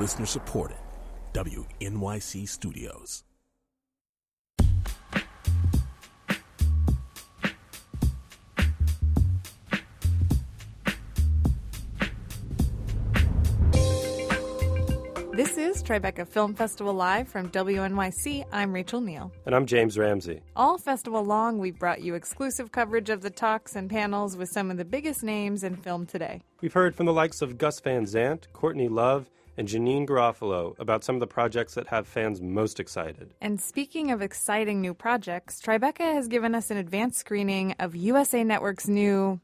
Listener supported. WNYC Studios. This is Tribeca Film Festival Live from WNYC. I'm Rachel Neal. And I'm James Ramsey. All festival long, we've brought you exclusive coverage of the talks and panels with some of the biggest names in film today. We've heard from the likes of Gus Van Sant, Courtney Love, and Janeane Garofalo about some of the projects that have fans most excited. And speaking of exciting new projects, Tribeca has given us an advanced screening of USA Network's new.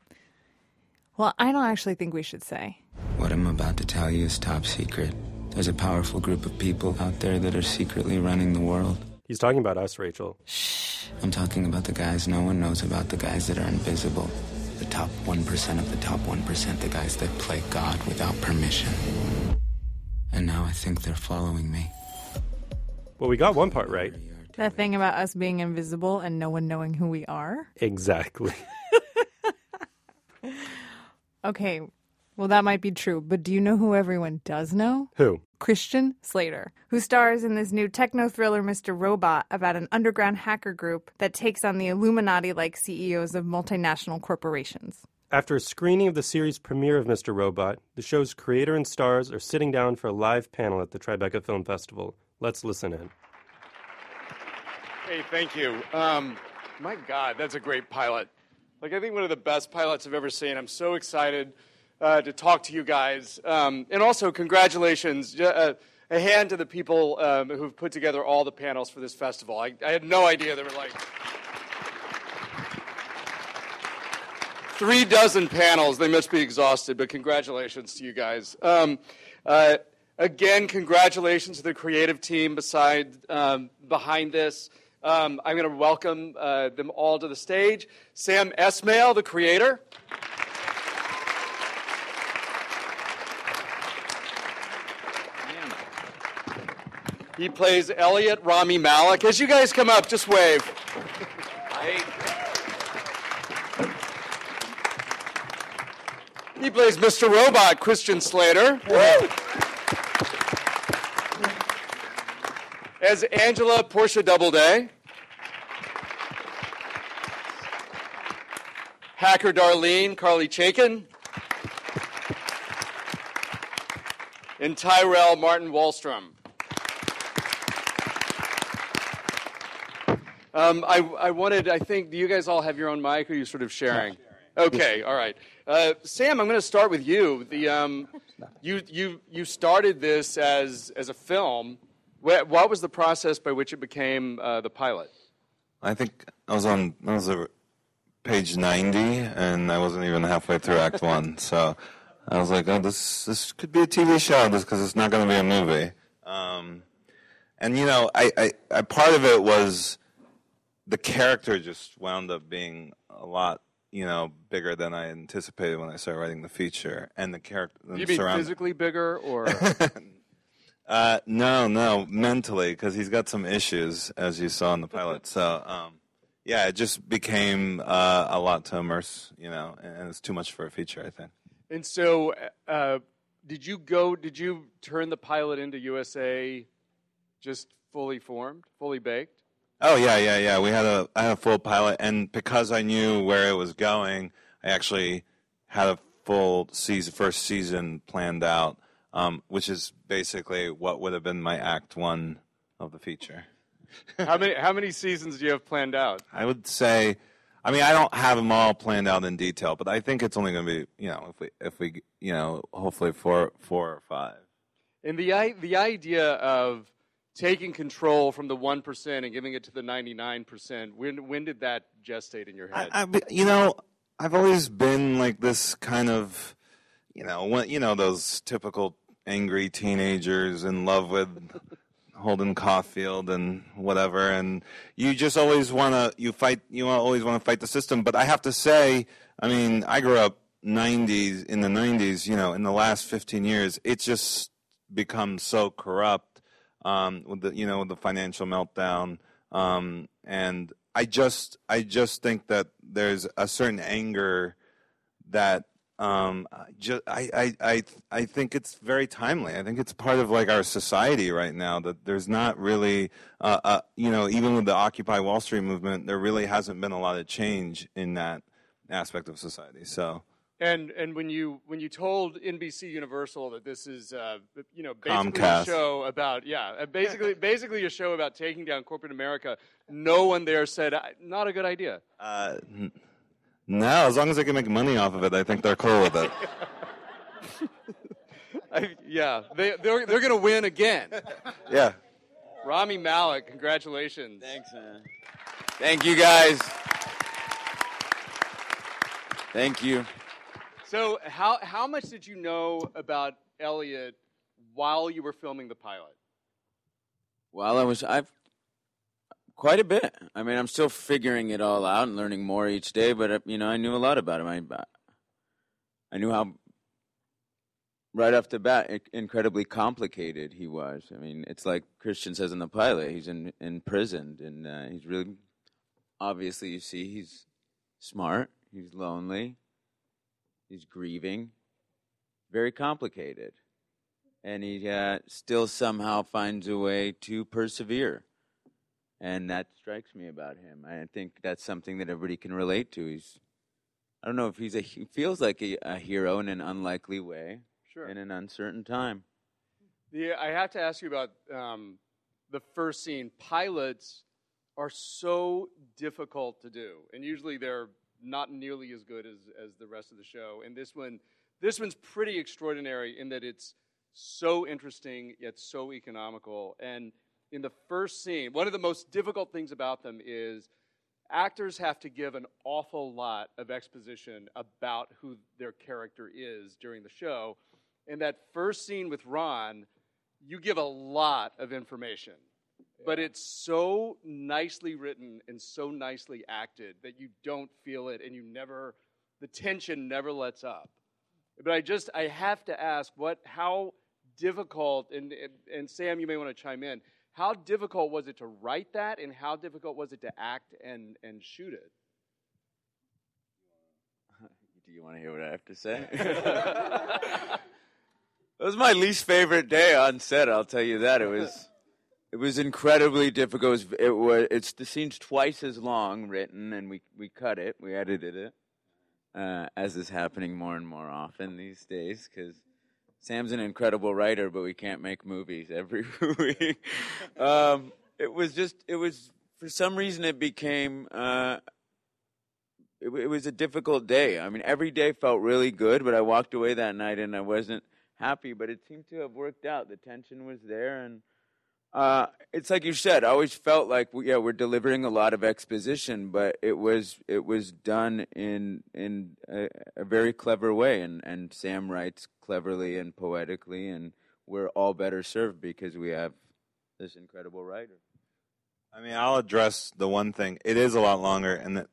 Well, I don't actually think we should say. What I'm about to tell you is top secret. There's a powerful group of people out there that are secretly running the world. He's talking about us, Rachel. Shh. I'm talking about the guys no one knows about, the guys that are invisible. The top 1% of the top 1%, the guys that play God without permission. And now I think they're following me. Well, we got one part right. That thing about us being invisible and no one knowing who we are? Exactly. Okay, well, that might be true, but do you know who everyone does know? Who? Christian Slater, who stars in this new techno thriller Mr. Robot about an underground hacker group that takes on the Illuminati like CEOs of multinational corporations. After a screening of the series premiere of Mr. Robot, the show's creator and stars are sitting down for a live panel at the Tribeca Film Festival. Let's listen in. Hey, thank you. Um, my God, that's a great pilot. Like, I think one of the best pilots I've ever seen. I'm so excited uh, to talk to you guys. Um, and also, congratulations. Uh, a hand to the people um, who've put together all the panels for this festival. I, I had no idea there were like three dozen panels. They must be exhausted, but congratulations to you guys. Um, uh, again, congratulations to the creative team beside, um, behind this. Um, I'm going to welcome uh, them all to the stage. Sam Esmail, the creator. He plays Elliot Rami Malek. As you guys come up, just wave. He plays Mr. Robot, Christian Slater. As Angela Portia Doubleday. Hacker Darlene, Carly Chaikin. And Tyrell Martin Wallstrom. Um, I, I wanted, I think, do you guys all have your own mic or are you sort of sharing? Okay, all right. Uh, Sam, I'm going to start with you. The, um, you, you, you started this as, as a film. What, what was the process by which it became uh, the pilot? I think I was on I was page 90, and I wasn't even halfway through Act One. So I was like, "Oh, this this could be a TV show, this because it's not going to be a movie." Um, and you know, I, I, I part of it was the character just wound up being a lot you know bigger than I anticipated when I started writing the feature, and the character. You mean physically bigger, or uh, no, no, mentally, because he's got some issues, as you saw in the pilot. So, um, yeah, it just became uh, a lot to immerse, you know, and it's too much for a feature, I think. and so uh, did you go? Did you turn the pilot into USA just fully formed, fully baked? Oh yeah, yeah, yeah. We had a I had a full pilot, and because I knew where it was going, I actually had a full season, first season planned out, um, which is basically what would have been my act one of the feature. how many how many seasons do you have planned out? I would say, I mean, I don't have them all planned out in detail, but I think it's only going to be, you know, if we if we, you know, hopefully four four or five. And the the idea of taking control from the one percent and giving it to the ninety nine percent. When when did that gestate in your head? I, I, you know, I've always been like this kind of, you know, when, you know those typical angry teenagers in love with Holden Caulfield and whatever, and you just always want to you fight you always want to fight the system. But I have to say, I mean, I grew up '90s in the '90s. You know, in the last 15 years, it's just become so corrupt um, with the you know the financial meltdown, um, and I just I just think that there's a certain anger that Um, I I, I, I, I think it's very timely. I think it's part of like our society right now that there's not really, uh, uh, you know, even with the Occupy Wall Street movement, there really hasn't been a lot of change in that aspect of society. So, And and when you when you told NBC Universal that this is uh, you know basically Comcast. a show about yeah uh, basically basically a show about taking down corporate America, no one there said "Uh, not a good idea. uh, no, as long as they can make money off of it, I think they're cool with it. I, yeah, they they're they're gonna win again. yeah. Rami Malek, congratulations. Thanks, man. Thank you, guys. Thank you. So how how much did you know about Elliot while you were filming the pilot? Well, I was I've quite a bit. I mean, I'm still figuring it all out and learning more each day. But uh, you know, I knew a lot about him. I I knew how right off the bat incredibly complicated he was. I mean, it's like Christian says in the pilot. He's in imprisoned, and uh, he's really obviously you see he's smart. He's lonely. He's grieving. Very complicated and he uh, still somehow finds a way to persevere. And that strikes me about him. I think that's something that everybody can relate to. He's, I don't know if he's a, he feels like a, a hero in an unlikely way Sure. in an uncertain time. The, I have to ask you about um, the first scene. Pilots are so difficult to do, and usually they're not nearly as good as, as the rest of the show. And this one, this one's pretty extraordinary in that it's so interesting yet so economical. And in the first scene, one of the most difficult things about them is actors have to give an awful lot of exposition about who their character is during the show. In that first scene with Ron, you give a lot of information, but it's so nicely written and so nicely acted that you don't feel it and you never, the tension never lets up. But I just, I have to ask, what, how difficult, and, and, and Sam, you may want to chime in, how difficult was it to write that and how difficult was it to act and, and shoot it? Do you want to hear what I have to say? it was my least favorite day on set. I'll tell you that. It was, it was incredibly difficult. It was, it was it's the scene's twice as long written, and we we cut it, we edited it, uh, as is happening more and more often these days because. Sam's an incredible writer, but we can't make movies every week. um, it was just, it was, for some reason, it became, uh, it, it was a difficult day. I mean, every day felt really good, but I walked away that night and I wasn't happy. But it seemed to have worked out. The tension was there, and uh, it's like you said. I always felt like yeah, we're delivering a lot of exposition, but it was it was done in in a, a very clever way, and and Sam writes cleverly and poetically, and we're all better served because we have this incredible writer. I mean, I'll address the one thing. It is a lot longer, and that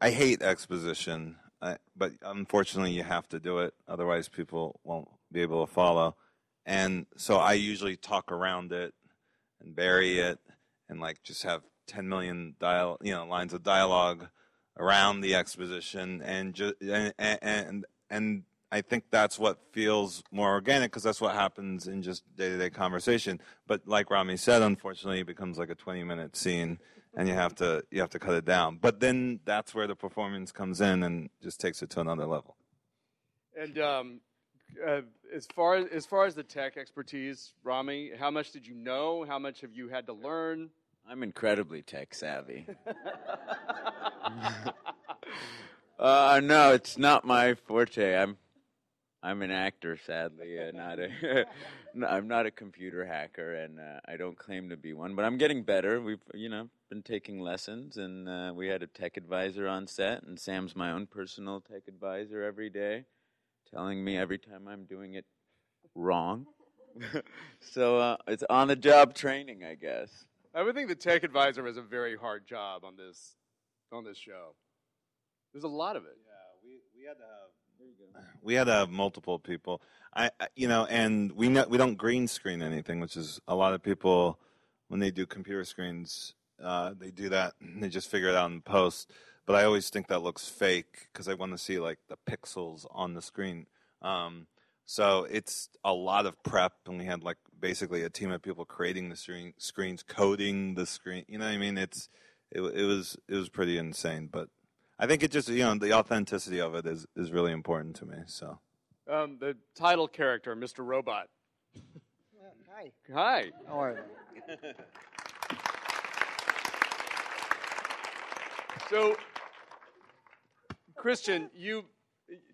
I hate exposition, I, but unfortunately, you have to do it. Otherwise, people won't be able to follow. And so, I usually talk around it and bury it, and like just have ten million dial, you know, lines of dialogue around the exposition, and just and and and I think that's what feels more organic because that's what happens in just day to day conversation. But like Rami said, unfortunately, it becomes like a twenty minute scene, and you have to you have to cut it down. But then that's where the performance comes in and just takes it to another level. And um, uh, as far as, as far as the tech expertise, Rami, how much did you know? How much have you had to learn? I'm incredibly tech savvy. uh, no, it's not my forte. I'm I'm an actor, sadly, uh, not a. no, I'm not a computer hacker, and uh, I don't claim to be one. But I'm getting better. We've you know been taking lessons, and uh, we had a tech advisor on set, and Sam's my own personal tech advisor every day, telling me every time I'm doing it wrong. so uh, it's on the job training, I guess. I would think the tech advisor has a very hard job on this on this show. There's a lot of it. Yeah, we we had to have we had to have multiple people. I, I you know, and we know, we don't green screen anything, which is a lot of people when they do computer screens, uh, they do that. and They just figure it out in post. But I always think that looks fake because I want to see like the pixels on the screen. Um, so it's a lot of prep, and we had like basically a team of people creating the screen, screens, coding the screen. You know what I mean? It's it, it was it was pretty insane, but I think it just you know the authenticity of it is is really important to me. So Um, the title character, Mr. Robot. Hi. Hi. How are you? So, Christian, you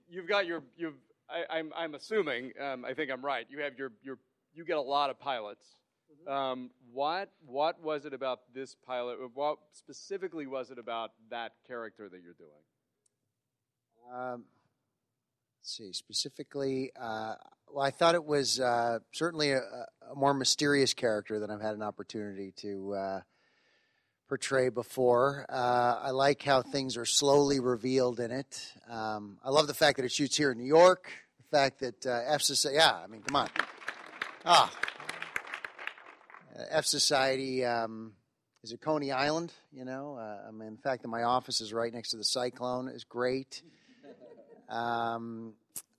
you've got your you've I, I'm I'm assuming um, I think I'm right. You have your your you get a lot of pilots. Um, what what was it about this pilot? What specifically was it about that character that you're doing? Um, let's see, specifically, uh, well, I thought it was uh, certainly a, a more mysterious character than I've had an opportunity to uh, portray before. Uh, I like how things are slowly revealed in it. Um, I love the fact that it shoots here in New York. The fact that uh, F Society, yeah, I mean, come on. Ah. Uh, F Society, um, is it Coney Island? You know, uh, I mean, the fact that my office is right next to the cyclone is great. Um,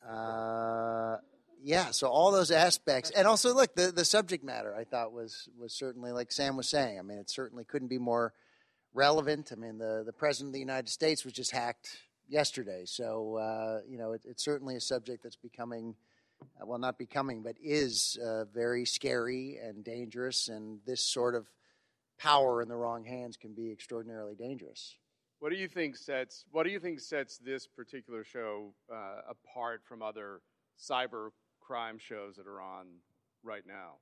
uh, yeah, so all those aspects, and also look, the, the subject matter I thought was was certainly like Sam was saying. I mean, it certainly couldn't be more relevant. I mean, the the president of the United States was just hacked yesterday, so uh, you know, it, it's certainly a subject that's becoming, uh, well, not becoming, but is uh, very scary and dangerous, and this sort of power in the wrong hands can be extraordinarily dangerous. What do you think sets What do you think sets this particular show uh, apart from other cyber crime shows that are on right now?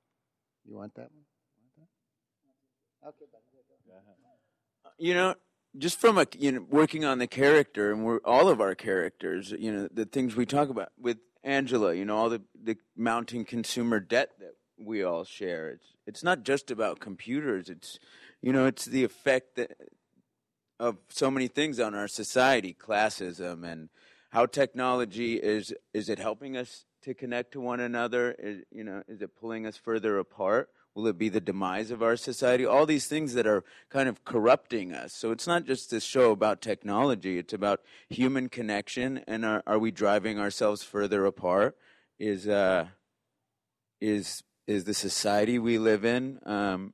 You want that one? Want that? Okay, buddy. Uh, you know just from a you know working on the character and we're all of our characters you know the things we talk about with angela you know all the the mounting consumer debt that we all share it's it's not just about computers it's you know it's the effect that of so many things on our society classism and how technology is is it helping us to connect to one another? Is, you know is it pulling us further apart? Will it be the demise of our society? All these things that are kind of corrupting us. So it's not just this show about technology. It's about human connection. And are, are we driving ourselves further apart? Is uh is is the society we live in um,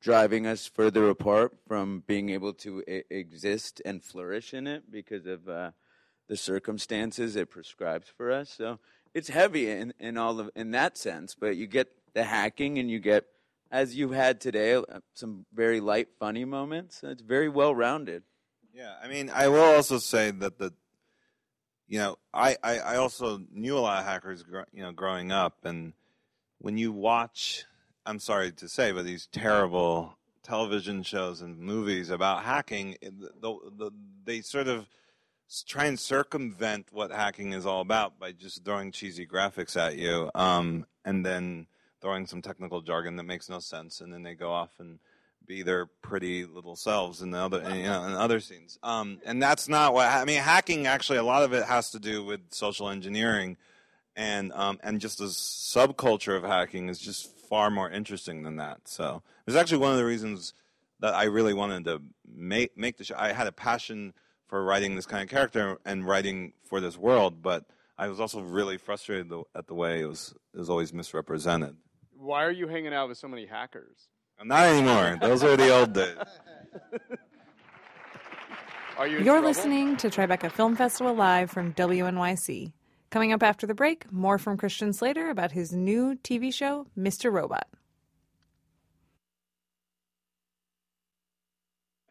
driving us further apart from being able to I- exist and flourish in it because of uh, the circumstances it prescribes for us. So it's heavy in, in all of in that sense, but you get the hacking and you get, as you had today, uh, some very light, funny moments. It's very well rounded. Yeah, I mean, I will also say that the, you know, I, I, I also knew a lot of hackers, you know, growing up, and when you watch, I'm sorry to say, but these terrible television shows and movies about hacking, it- the, the, they sort of try and circumvent what hacking is all about by just throwing cheesy graphics at you, um, and then throwing some technical jargon that makes no sense, and then they go off and be their pretty little selves in the other you know, in other scenes. Um, and that's not what I mean. Hacking actually a lot of it has to do with social engineering, and um, and just the subculture of hacking is just far more interesting than that. So it was actually one of the reasons that I really wanted to make make the show. I had a passion for writing this kind of character and writing for this world, but I was also really frustrated at the way it was it was always misrepresented. Why are you hanging out with so many hackers? Not anymore. Those were the old days. Are you You're trouble? listening to Tribeca Film Festival live from WNYC. Coming up after the break, more from Christian Slater about his new TV show, Mr. Robot.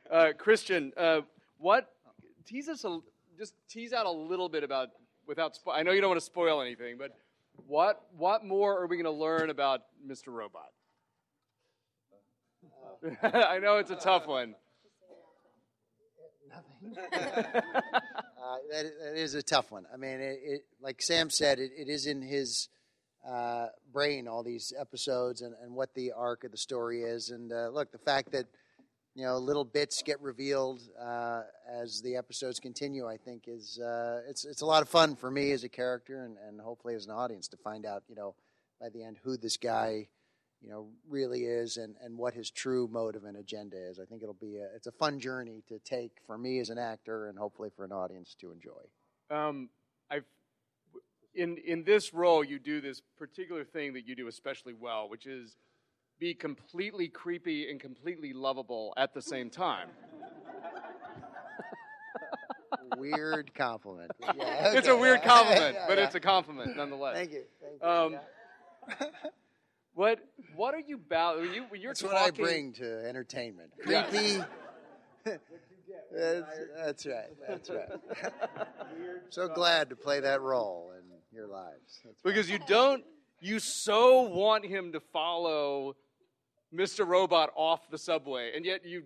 Uh, Christian, uh, what tease us a, just tease out a little bit about without spo- I know you don't want to spoil anything, but what what more are we going to learn about Mr. Robot? I know it's a tough one. Uh, that, that is a tough one. I mean, it, it like Sam said, it, it is in his uh, brain all these episodes and, and what the arc of the story is. And uh, look, the fact that you know little bits get revealed uh, as the episodes continue, I think is uh, it's it's a lot of fun for me as a character and, and hopefully as an audience to find out you know by the end who this guy you know, really is and, and what his true motive and agenda is. I think it'll be a, it's a fun journey to take for me as an actor and hopefully for an audience to enjoy. Um, I've in in this role, you do this particular thing that you do especially well, which is be completely creepy and completely lovable at the same time. Weird compliment. Yeah, It's a weird compliment, Yeah, but yeah. it's a compliment nonetheless. Thank you. Thank you. Um, Yeah. What what are you about? When you when you're That's talking, what I bring to entertainment. Yeah. Creepy. that's, that's right. That's right. so glad to play that role in your lives. That's because you don't you so want him to follow Mr. Robot off the subway, and yet you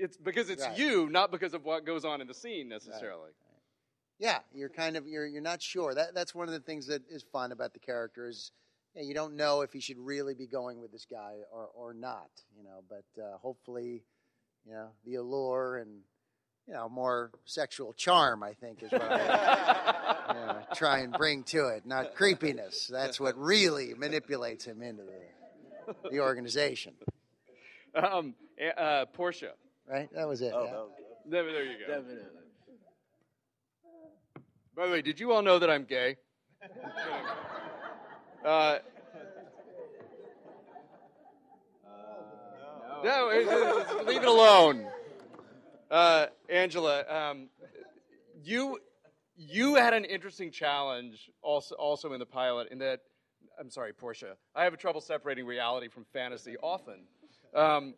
it's because it's Right. you, not because of what goes on in the scene necessarily. yeah, you're kind of you're you're not sure. That that's one of the things that is fun about the character is yeah, you don't know if he should really be going with this guy or or not. You know, but uh, hopefully, you know, the allure and you know more sexual charm. I think is what I you know, try and bring to it, not creepiness. That's what really manipulates him into the the organization. Um, uh, uh, Portia. Right? That was it. Oh, yeah. There, there you go. Definitely. By the way, did you all know that I'm gay? uh, no, it- it- it- leave it alone. Uh, Angela, um, you you had an interesting challenge also also in the pilot in that I'm sorry, Portia. I have a trouble separating reality from fantasy often. Um,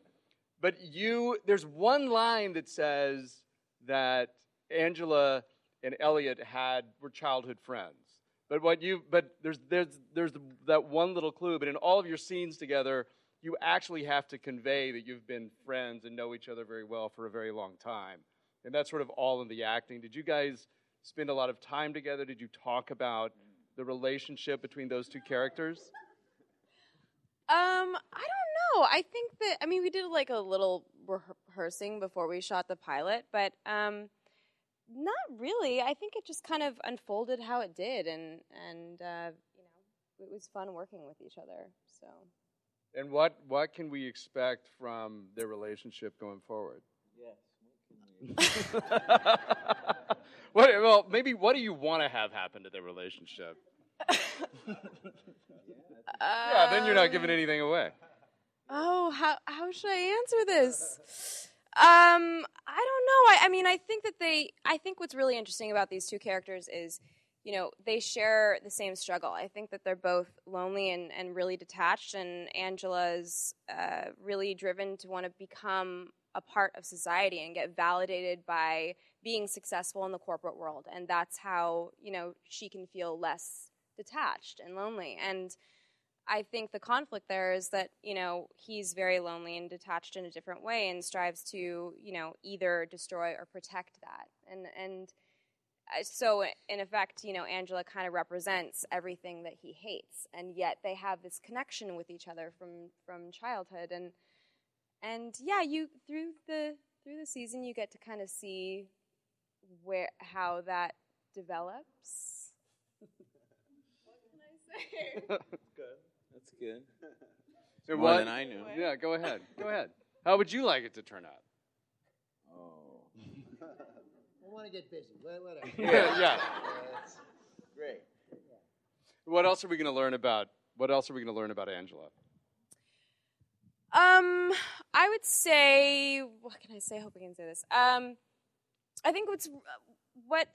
but you there's one line that says that Angela and Elliot had were childhood friends. But what you but there's there's there's that one little clue. But in all of your scenes together, you actually have to convey that you've been friends and know each other very well for a very long time. And that's sort of all in the acting. Did you guys spend a lot of time together? Did you talk about the relationship between those two characters? Um, I don't know. I think that I mean we did like a little rehearsing before we shot the pilot, but um, not really. I think it just kind of unfolded how it did, and and uh, you know it was fun working with each other. So And what what can we expect from their relationship going forward? what, well, maybe what do you want to have happen to their relationship? yeah, then you're not giving anything away. Oh, how how should I answer this? Um, I don't know. I, I mean, I think that they. I think what's really interesting about these two characters is, you know, they share the same struggle. I think that they're both lonely and, and really detached, and Angela's uh, really driven to want to become a part of society and get validated by being successful in the corporate world, and that's how you know she can feel less detached and lonely and. I think the conflict there is that you know he's very lonely and detached in a different way, and strives to you know either destroy or protect that. And and uh, so in effect, you know, Angela kind of represents everything that he hates, and yet they have this connection with each other from from childhood. And and yeah, you through the through the season, you get to kind of see where how that develops. what can I say? Good. That's good. So More what- than I knew. Yeah, go ahead. Go ahead. How would you like it to turn out? Oh. I want to get busy. Wha- Whatever. Yeah, yeah. That's- Great. What else are we going to learn about? What else are we going to learn about Angela? Um, I would say, what can I say? I hope I can say this. Um, I think what's what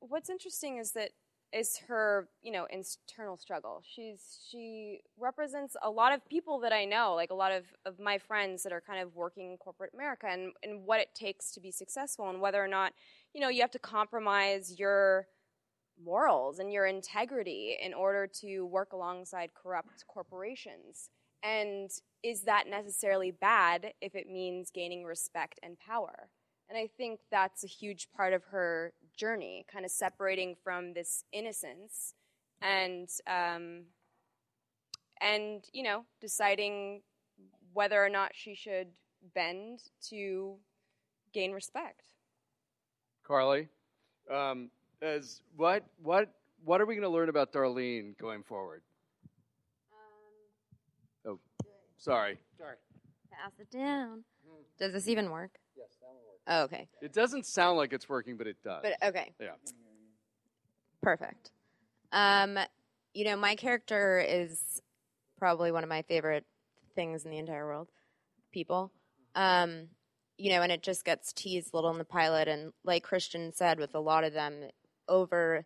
what's interesting is that is her you know internal struggle. She's she represents a lot of people that I know, like a lot of of my friends that are kind of working in corporate America, and and what it takes to be successful, and whether or not you know you have to compromise your morals and your integrity in order to work alongside corrupt corporations. And is that necessarily bad if it means gaining respect and power? And I think that's a huge part of her journey, kind of separating from this innocence and um, and you know deciding whether or not she should bend to gain respect. Carly, um, as what what what are we going to learn about Darlene going forward? Oh, sorry. Pass it down. Does this even work? Yes, that one works. Oh, okay. It doesn't sound like it's working, but it does. But okay. yeah. Perfect. Um, you know, my character is probably one of my favorite things in the entire world. People. Um, you know, and it just gets teased a little in the pilot, and like Christian said, with a lot of them, over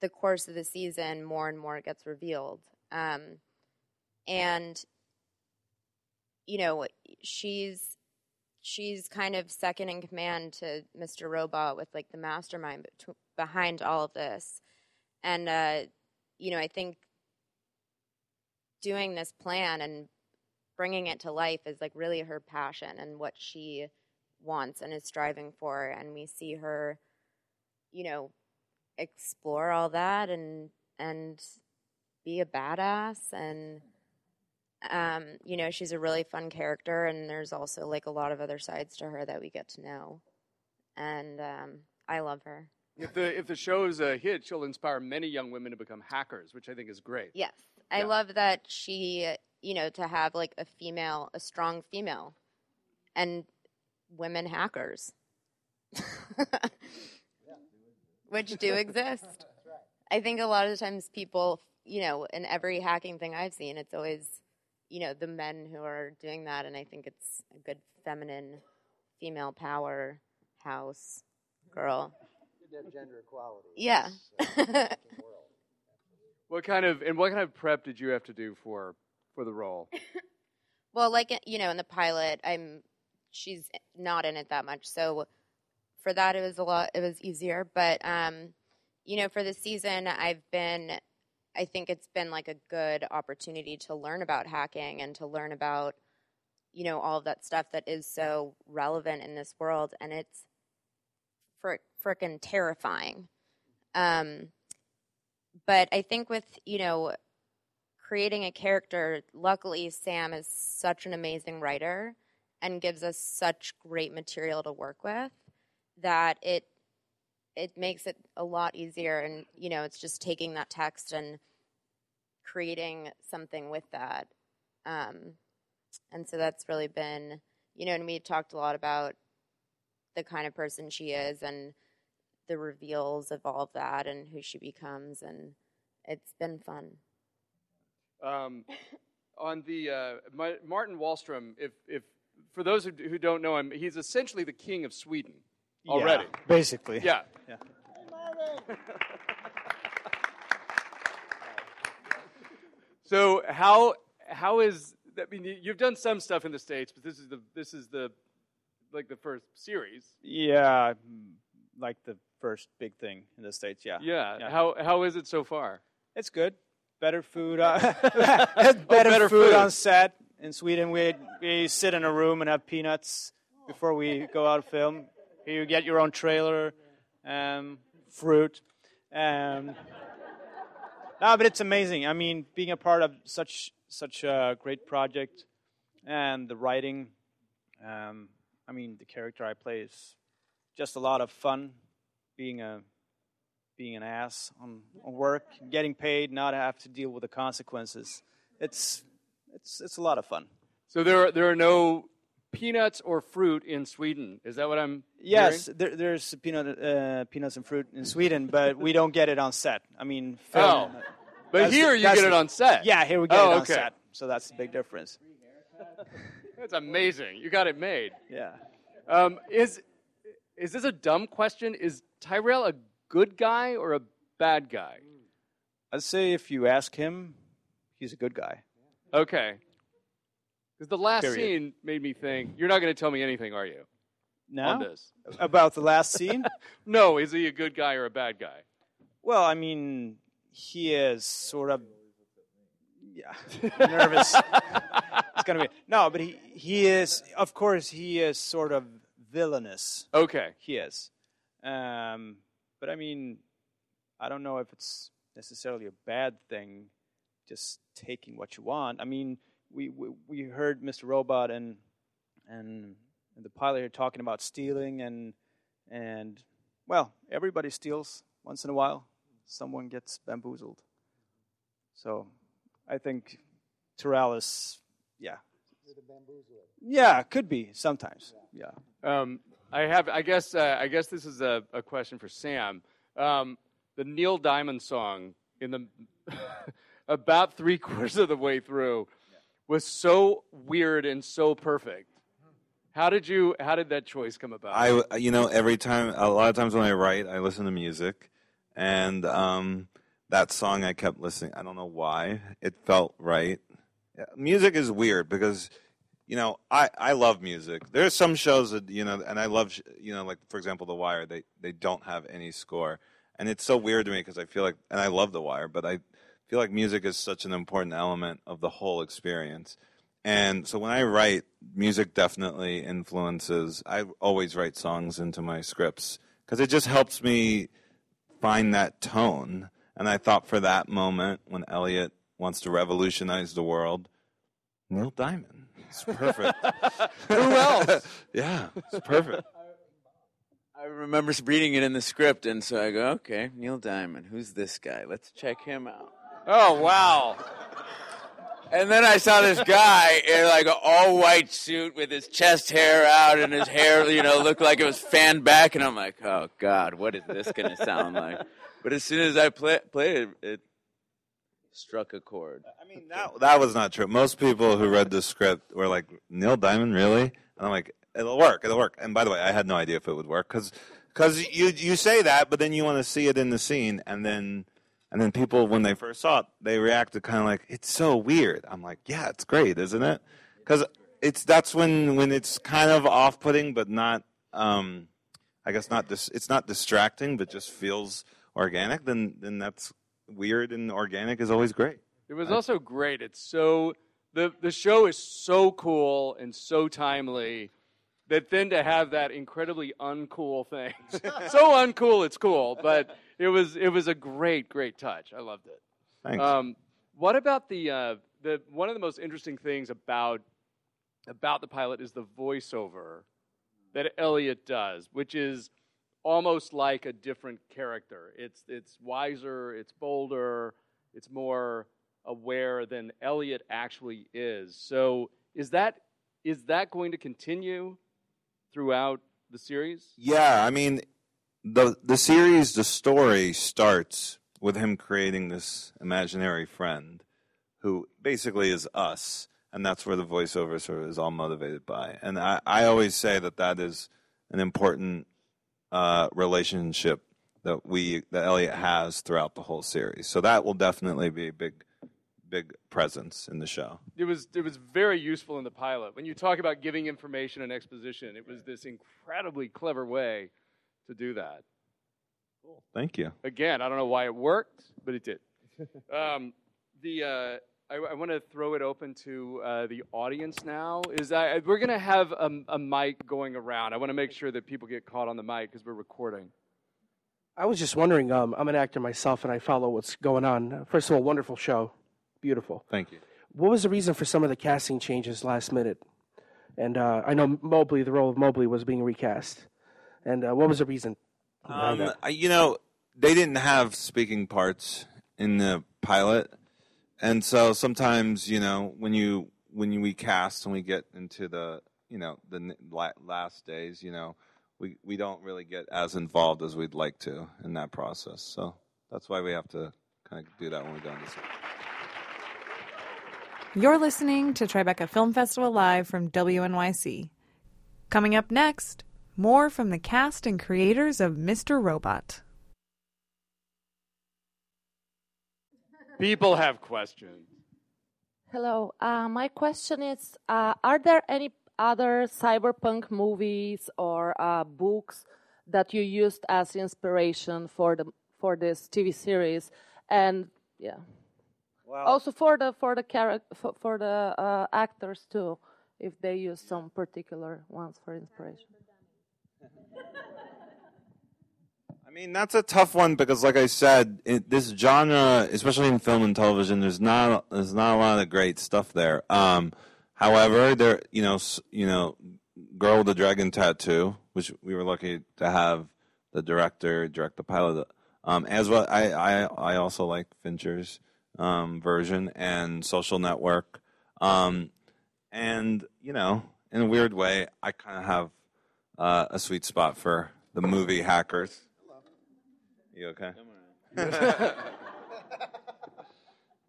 the course of the season, more and more gets revealed. Um, and you know, she's she's kind of second in command to Mr. Robot with like the mastermind bet- behind all of this. And uh, you know, I think doing this plan and bringing it to life is like really her passion and what she wants and is striving for and we see her you know explore all that and and be a badass and um, you know, she's a really fun character, and there's also like a lot of other sides to her that we get to know, and um, I love her. If the if the show's a hit, she'll inspire many young women to become hackers, which I think is great. Yes, I Yeah. love that she, you know, to have like a female, a strong female, and women hackers, which do exist. I think a lot of times people, you know, in every hacking thing I've seen, it's always, you know, the men who are doing that, and I think it's a good feminine, female power house girl. Good to have gender equality. Yeah. What kind of and what kind of prep did you have to do for for the role? Well, like you know, in the pilot, I'm she's not in it that much, so for that it was a lot. It was easier, but um, you know, for the season, I've been. I think it's been like a good opportunity to learn about hacking and to learn about, you know, all of that stuff that is so relevant in this world, and it's frick, frickin' terrifying. Um, but I think with you know creating a character, luckily Sam is such an amazing writer and gives us such great material to work with that it it makes it a lot easier and you know it's just taking that text and creating something with that. Um, and so that's really been you know and we talked a lot about the kind of person she is and the reveals of all of that and who she becomes and it's been fun. Um, on the uh, Ma- Martin Wallstrom, if if for those who, who don't know him, he's essentially the king of Sweden already. Yeah, basically. Yeah. Yeah. So how how is I mean you- you've done some stuff in the states, but this is the this is the like the first series. Yeah, like the first big thing in the states. Yeah. Yeah. How how is it so far? It's good. Better food. Uh, better, better food, food. on set. In Sweden, we we sit in a room and have peanuts before we go out to film. Here you get your own trailer, um, fruit. Um, no, but it's amazing. I mean, being a part of such such a great project, and the writing. Um, I mean, the character I play is just a lot of fun. Being a being an ass on, on work, getting paid, not have to deal with the consequences. It's it's it's a lot of fun. So there are, there are no peanuts or fruit in Sweden. Is that what I'm Yes, hearing? there, there's peanut uh, peanuts and fruit in Sweden, but we don't get it on set. I mean, Oh. film, But here the- you get it on set. Yeah, here we get Oh, it on okay. set. So that's the big difference. That's amazing. You got it made. Yeah. Um, is is this a dumb question? Is Tyrell a good guy or a bad guy? I'd say if you ask him, he's a good guy. Okay. Because the last Period. scene made me think you're not going to tell me anything, are you? No? On this. About the last scene? no. Is he a good guy or a bad guy? Well, I mean, he is sort of yeah nervous. it's gonna be no, but he he is of course he is sort of villainous. Okay. He is, um, but I mean, I don't know if it's necessarily a bad thing. Just taking what you want. I mean, we we, we heard Mr. Robot and and the pilot here talking about stealing and and well, everybody steals once in a while. Someone gets bamboozled. So I think Tyrell is, yeah, Yeah, could be sometimes. Yeah. Um, I have. I guess. Uh, I guess this is a, a question for Sam. Um, the Neil Diamond song in the about three quarters of the way through was so weird and so perfect. How did you? How did that choice come about? I, you know, every time, a lot of times when I write, I listen to music, and um, that song I kept listening. I don't know why it felt right. Yeah, Music is weird because, you know, I, I love music. There's some shows that you know, and I love, you know, like for example, The Wire. They they don't have any score, and it's so weird to me because I feel like, and I love The Wire, but I feel like music is such an important element of the whole experience. And so when I write, music definitely influences. I always write songs into my scripts because it just helps me find that tone. And I thought for that moment when Elliot wants to revolutionize the world, Neil Diamond. It's perfect. Who else? yeah, it's perfect. I remember reading it in the script, and so I go, okay, Neil Diamond, who's this guy? Let's check him out. Oh wow! And then I saw this guy in like an all white suit with his chest hair out and his hair, you know, looked like it was fanned back. And I'm like, oh God, what is this going to sound like? But as soon as I play, played it, it struck a chord. I mean, that, that was not true. Most people who read the script were like, Neil Diamond, really? And I'm like, it'll work, it'll work. And by the way, I had no idea if it would work because you, you say that, but then you want to see it in the scene. And then, and then people, when they first saw it, they reacted kind of like, it's so weird. I'm like, yeah, it's great, isn't it? Because it's, that's when, when it's kind of off putting, but not, um, I guess not dis- it's not distracting, but just feels organic, then, then that's weird and organic is always great. It was also great. It's so the the show is so cool and so timely that then to have that incredibly uncool thing, so uncool it's cool, but it was it was a great great touch. I loved it. Thanks. Um, what about the uh, the one of the most interesting things about about the pilot is the voiceover that Elliot does, which is almost like a different character. It's it's wiser, it's bolder, it's more aware than Elliot actually is. So is that is that going to continue throughout the series? Yeah, I mean, the the series, the story starts with him creating this imaginary friend, who basically is us, and that's where the voiceover sort of is all motivated by. And I, I always say that that is an important uh, relationship that we that Elliot has throughout the whole series. So that will definitely be a big big presence in the show. It was it was very useful in the pilot. When you talk about giving information and exposition, it was this incredibly clever way to do that. Cool. Thank you. Again, I don't know why it worked, but it did. um, the uh, I, I want to throw it open to uh, the audience now. Is that we're going to have a, a mic going around. I want to make sure that people get caught on the mic because we're recording. I was just wondering. Um, I'm an actor myself, and I follow what's going on. First of all, wonderful show, beautiful. Thank you. What was the reason for some of the casting changes last minute? And uh, I know Mobley, the role of Mobley, was being recast. And uh, what was the reason? Um, you know, they didn't have speaking parts in the pilot, and so sometimes, you know, when you when you, we cast and we get into the you know the last days, you know, we we don't really get as involved as we'd like to in that process. So that's why we have to kind of do that when we go into. the You're listening to Tribeca Film Festival Live from WNYC. Coming up next, more from the cast and creators of Mr. Robot. People have questions. Hello. Uh, my question is uh, Are there any other cyberpunk movies or uh, books that you used as inspiration for, the, for this TV series? And yeah. Also for the for the charac- for, for the uh, actors too, if they use some particular ones for inspiration. I mean, that's a tough one because, like I said, in this genre, especially in film and television, there's not there's not a lot of great stuff there. Um, however, there, you know, you know, Girl with the Dragon Tattoo, which we were lucky to have the director direct the pilot. Um, as well, I, I I also like Fincher's um, version and Social Network. Um, and you know, in a weird way, I kind of have uh, a sweet spot for the movie Hackers. You okay?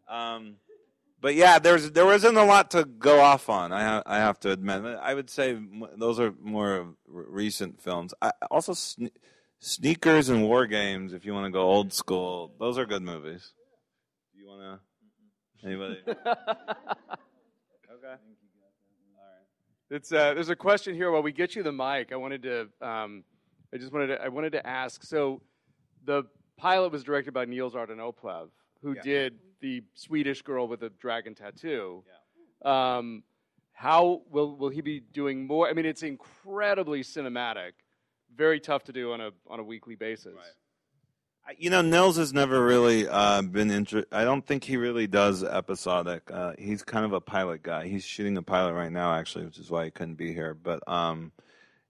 um, but yeah, there's there wasn't a lot to go off on. I ha- I have to admit. I would say m- those are more r- recent films. I, also, sne- Sneakers and War Games. If you want to go old school, those are good movies. Do you want to? Anybody? It's uh, there's a question here. While we get you the mic, I wanted to um, I just wanted to I wanted to ask. So, the pilot was directed by Niels Arden Oplev, who Yeah. did the Swedish girl with a dragon tattoo. Um, how will will he be doing more? I mean, it's incredibly cinematic, very tough to do on a on a weekly basis. I- You know, Niels has never really uh, been interested. I don't think he really does episodic. Uh, he's kind of a pilot guy. He's shooting a pilot right now, actually, which is why he couldn't be here. But um,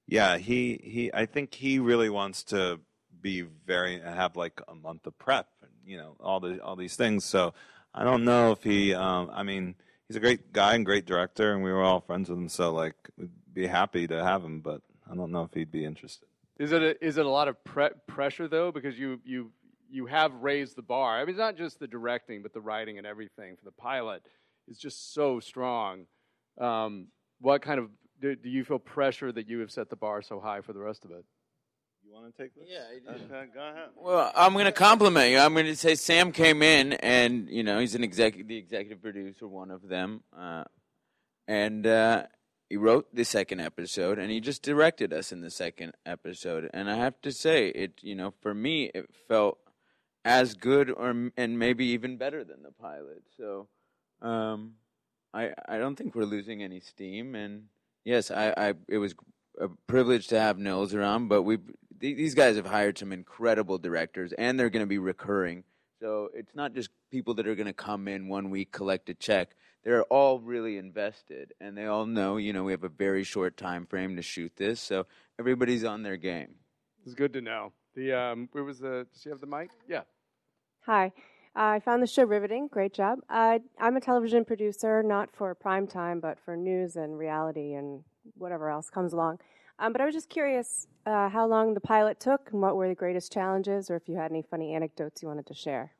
yeah, he he. I think he really wants to be very have like a month of prep. And, you know, all the all these things. So I don't know if he. Um, I mean, he's a great guy and great director, and we were all friends with him. So like, we'd be happy to have him. But I don't know if he'd be interested. Is it a, is it a lot of pre- pressure though? Because you you you have raised the bar. I mean, it's not just the directing, but the writing and everything for the pilot is just so strong. Um, what kind of do, do you feel pressure that you have set the bar so high for the rest of it? You want to take this? Yeah, I do. Okay, go ahead. Well, I'm going to compliment you. I'm going to say Sam came in, and you know he's an executive, the executive producer, one of them, uh, and uh, he wrote the second episode, and he just directed us in the second episode. And I have to say, it you know for me it felt as good, or and maybe even better than the pilot. So, um, I I don't think we're losing any steam, and yes, I, I it was a privilege to have Niels around, but we these guys have hired some incredible directors, and they're going to be recurring. So it's not just people that are going to come in one week, collect a check. They're all really invested, and they all know, you know, we have a very short time frame to shoot this, so everybody's on their game. It's good to know. The um, where was the? Does she have the mic? Yeah. Hi. Uh, I found the show riveting. Great job. Uh, I'm a television producer, not for prime time, but for news and reality and whatever else comes along. Um, but I was just curious uh, how long the pilot took and what were the greatest challenges, or if you had any funny anecdotes you wanted to share.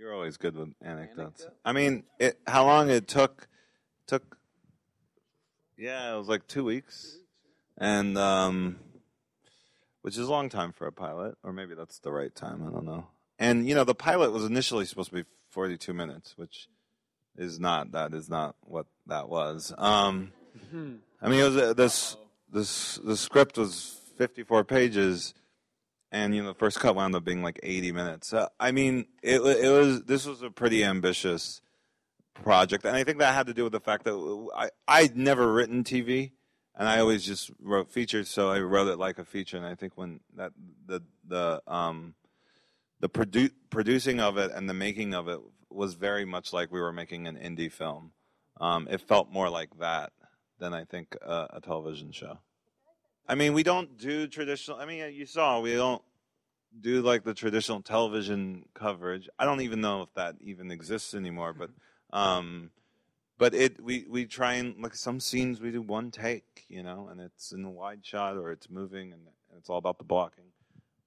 You're always good with anecdotes. I mean, it, how long it took? Took. Yeah, it was like two weeks, and um, which is a long time for a pilot, or maybe that's the right time. I don't know. And you know, the pilot was initially supposed to be 42 minutes, which is not. That is not what that was. Um, I mean, it was uh, this this the script was 54 pages, and you know the first cut wound up being like 80 minutes. Uh, I mean, it it was this was a pretty ambitious project, and I think that had to do with the fact that I I'd never written TV, and I always just wrote features, so I wrote it like a feature. And I think when that the the um the produ- producing of it and the making of it was very much like we were making an indie film. Um, it felt more like that than I think uh, a television show. I mean, we don't do traditional. I mean, you saw we don't do like the traditional television coverage. I don't even know if that even exists anymore. But, um, but it we we try and like some scenes we do one take, you know, and it's in a wide shot or it's moving and it's all about the blocking.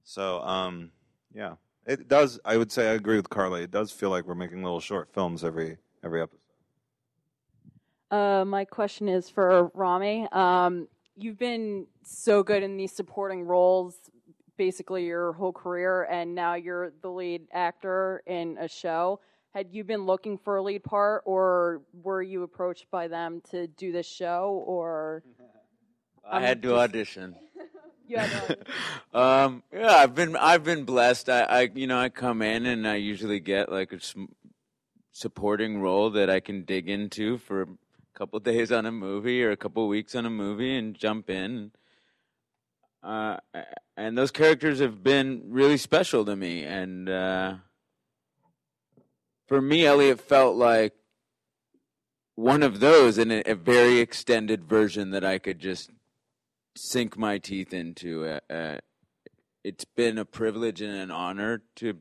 So, um, yeah, it does. I would say I agree with Carly. It does feel like we're making little short films every every episode. Uh, my question is for Rami. Um, you've been so good in these supporting roles basically your whole career, and now you're the lead actor in a show. Had you been looking for a lead part, or were you approached by them to do this show, or? I I'm had to just- audition. To Um, yeah, I've been I've been blessed. I, I you know I come in and I usually get like a sm- supporting role that I can dig into for couple days on a movie or a couple weeks on a movie and jump in. Uh, and those characters have been really special to me. And uh, for me, Elliot felt like one of those in a, a very extended version that I could just sink my teeth into. Uh, uh, it's been a privilege and an honor to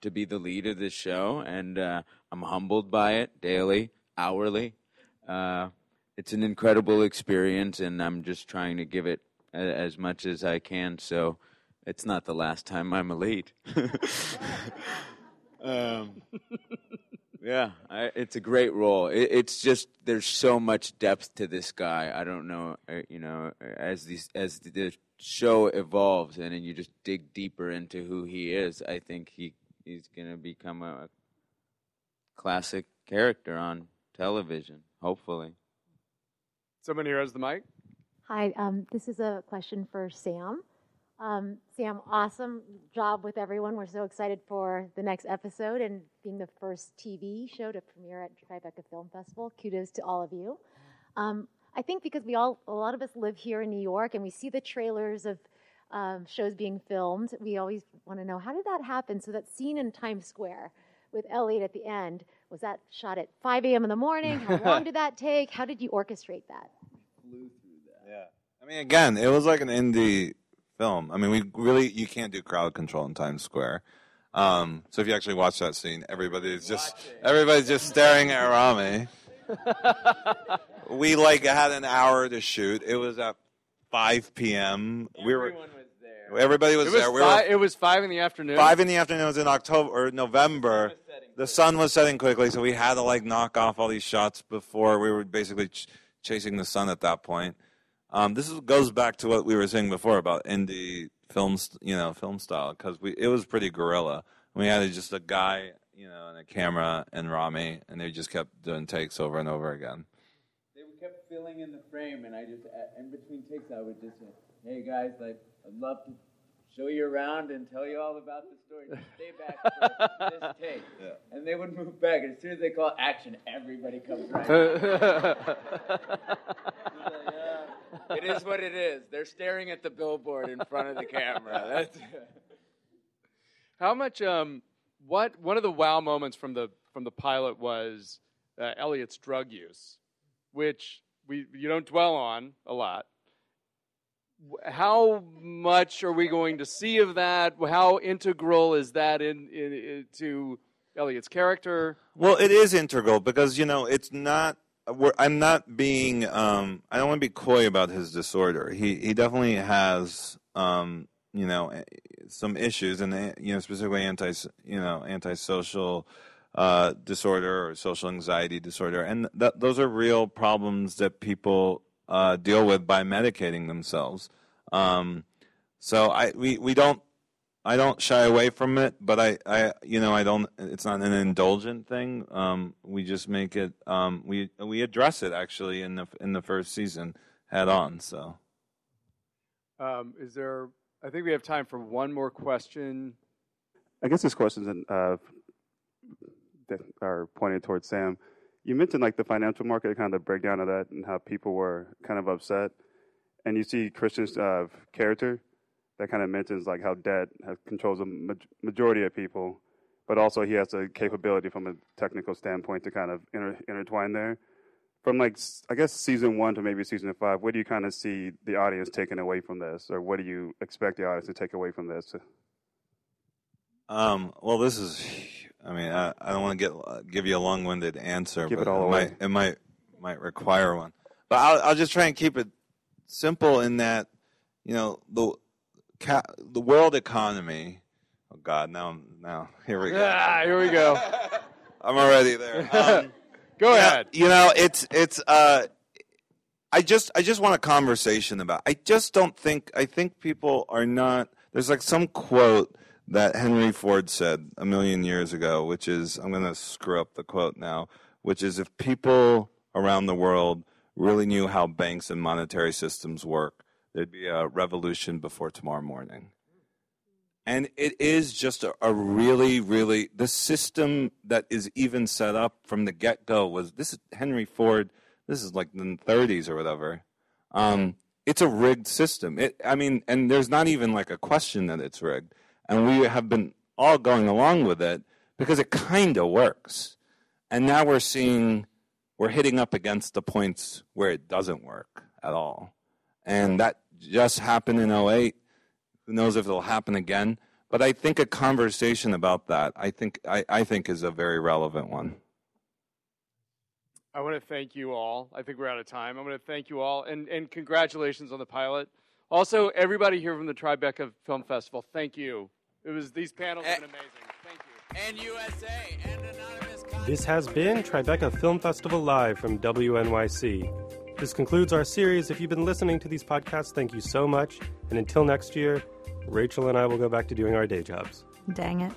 to be the lead of this show, and uh, I'm humbled by it daily. hourly. Uh, it's an incredible experience, and I'm just trying to give it a, as much as I can. So it's not the last time I'm a lead. um, yeah, I, it's a great role. It, it's just there's so much depth to this guy. I don't know, uh, you know, as these as the show evolves and then you just dig deeper into who he is. I think he he's gonna become a classic character on television. Hopefully. Someone here has the mic. Hi, um, this is a question for Sam. Um, Sam, awesome job with everyone. We're so excited for the next episode and being the first TV show to premiere at Tribeca Film Festival. Kudos to all of you. Um, I think because we all, a lot of us live here in New York and we see the trailers of um, shows being filmed, we always want to know how did that happen? So that scene in Times Square with Elliot at the end, was that shot at 5 a.m. in the morning? How long did that take? How did you orchestrate that? Yeah. I mean, again, it was like an indie film. I mean, we really you can't do crowd control in Times Square. Um, so if you actually watch that scene, everybody's just everybody's just staring at Rami. we like had an hour to shoot. It was at 5 p.m. we were everybody was, it was there. We were it was five in the afternoon. five in the afternoon. It was in October or November. The sun was setting quickly, so we had to like knock off all these shots before we were basically ch- chasing the sun at that point. Um, this is, goes back to what we were saying before about indie films, you know, film style, because we it was pretty guerrilla. We had just a guy, you know, and a camera and Rami, and they just kept doing takes over and over again. They kept filling in the frame, and I just, in between takes, I would just say, "Hey guys, like, I'd love to show you around and tell you all about the story. Just stay back for this take." And they would move back, and as soon as they call action, everybody comes right. it is what it is. They're staring at the billboard in front of the camera. That's How much? Um, what? One of the wow moments from the from the pilot was uh, Elliot's drug use, which we you don't dwell on a lot. How much are we going to see of that? How integral is that in, in, in to Elliot's character? Well, it is integral because you know it's not. I'm not being. Um, I don't want to be coy about his disorder. He he definitely has. Um, you know, eh, some issues, and eh, you know specifically anti. You know, antisocial uh, disorder or social anxiety disorder, and that those are real problems that people uh, deal with by medicating themselves. Um, so I we, we don't I don't shy away from it, but I, I you know I don't. It's not an indulgent thing. Um, we just make it. Um, we we address it actually in the in the first season head on. So Um, is there? I think we have time for one more question. I guess this question's uh, that are pointed towards Sam. You mentioned like the financial market, kind of the breakdown of that, and how people were kind of upset. And you see Christian's uh, character that kind of mentions like how debt controls a ma- majority of people, but also he has the capability from a technical standpoint to kind of inter- intertwine there. From like I guess season one to maybe season five, what do you kind of see the audience taking away from this, or what do you expect the audience to take away from this? Um, well, this is. I mean, I, I don't want to get uh, give you a long-winded answer, Give but it all might away. it might might require one. But I'll I'll just try and keep it simple in that you know the ca- the world economy. Oh God, now now here we go. Ah, here we go. I'm already there. Um, Go you know- ahead. You know, it's it's. Uh, I just I just want a conversation about. I just don't think I think people are not. There's like some quote that Henry Ford said a million years ago, which is I'm going to screw up the quote now, which is if people around the world really knew how banks and monetary systems work, there'd be a revolution before tomorrow morning. And it is just a, a really, really the system that is even set up from the get go was this is Henry Ford. This is like the 30s or whatever. Um, it's a rigged system. It, I mean, and there's not even like a question that it's rigged. And we have been all going along with it because it kind of works. And now we're seeing we're hitting up against the points where it doesn't work at all. And that just happened in 08. Who knows if it'll happen again? But I think a conversation about that, I think, I, I think is a very relevant one. I want to thank you all. I think we're out of time. I want to thank you all and, and congratulations on the pilot. Also, everybody here from the Tribeca Film Festival, thank you. It was these panels have been eh. amazing. Thank you. And USA and anonymous. This has been Tribeca Film Festival Live from WNYC. This concludes our series. If you've been listening to these podcasts, thank you so much. And until next year, Rachel and I will go back to doing our day jobs. Dang it.